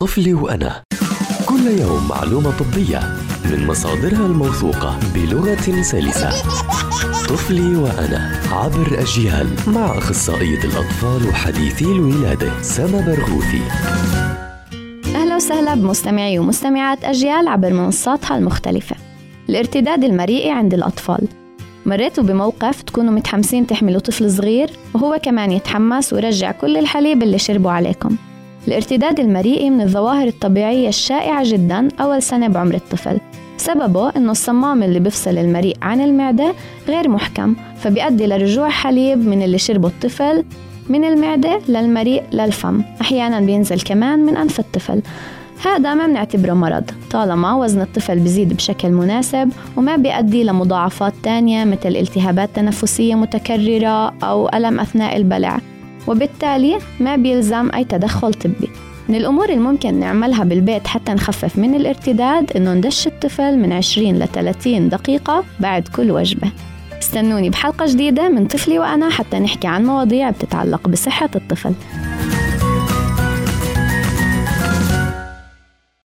طفلي وأنا. كل يوم معلومة طبية من مصادرها الموثوقة بلغة سلسة. طفلي وأنا عبر أجيال مع أخصائية الأطفال وحديثي الولادة سما برغوثي. أهلا وسهلا بمستمعي ومستمعات أجيال عبر منصاتها المختلفة. الارتداد المريئي عند الأطفال. مريتوا بموقف تكونوا متحمسين تحملوا طفل صغير وهو كمان يتحمس ويرجع كل الحليب اللي شربوا عليكم. الارتداد المريئي من الظواهر الطبيعية الشائعة جدا أول سنة بعمر الطفل. سببه إنه الصمام اللي بفصل المريء عن المعدة غير محكم فبيؤدي لرجوع حليب من اللي شربه الطفل من المعدة للمريء للفم. أحيانا بينزل كمان من أنف الطفل. هذا ما بنعتبره مرض طالما وزن الطفل بزيد بشكل مناسب وما بيؤدي لمضاعفات تانية مثل التهابات تنفسية متكررة أو ألم أثناء البلع. وبالتالي ما بيلزم أي تدخل طبي. من الأمور الممكن نعملها بالبيت حتى نخفف من الارتداد إنه ندش الطفل من 20 ل 30 دقيقة بعد كل وجبة. استنوني بحلقة جديدة من طفلي وأنا حتى نحكي عن مواضيع بتتعلق بصحة الطفل.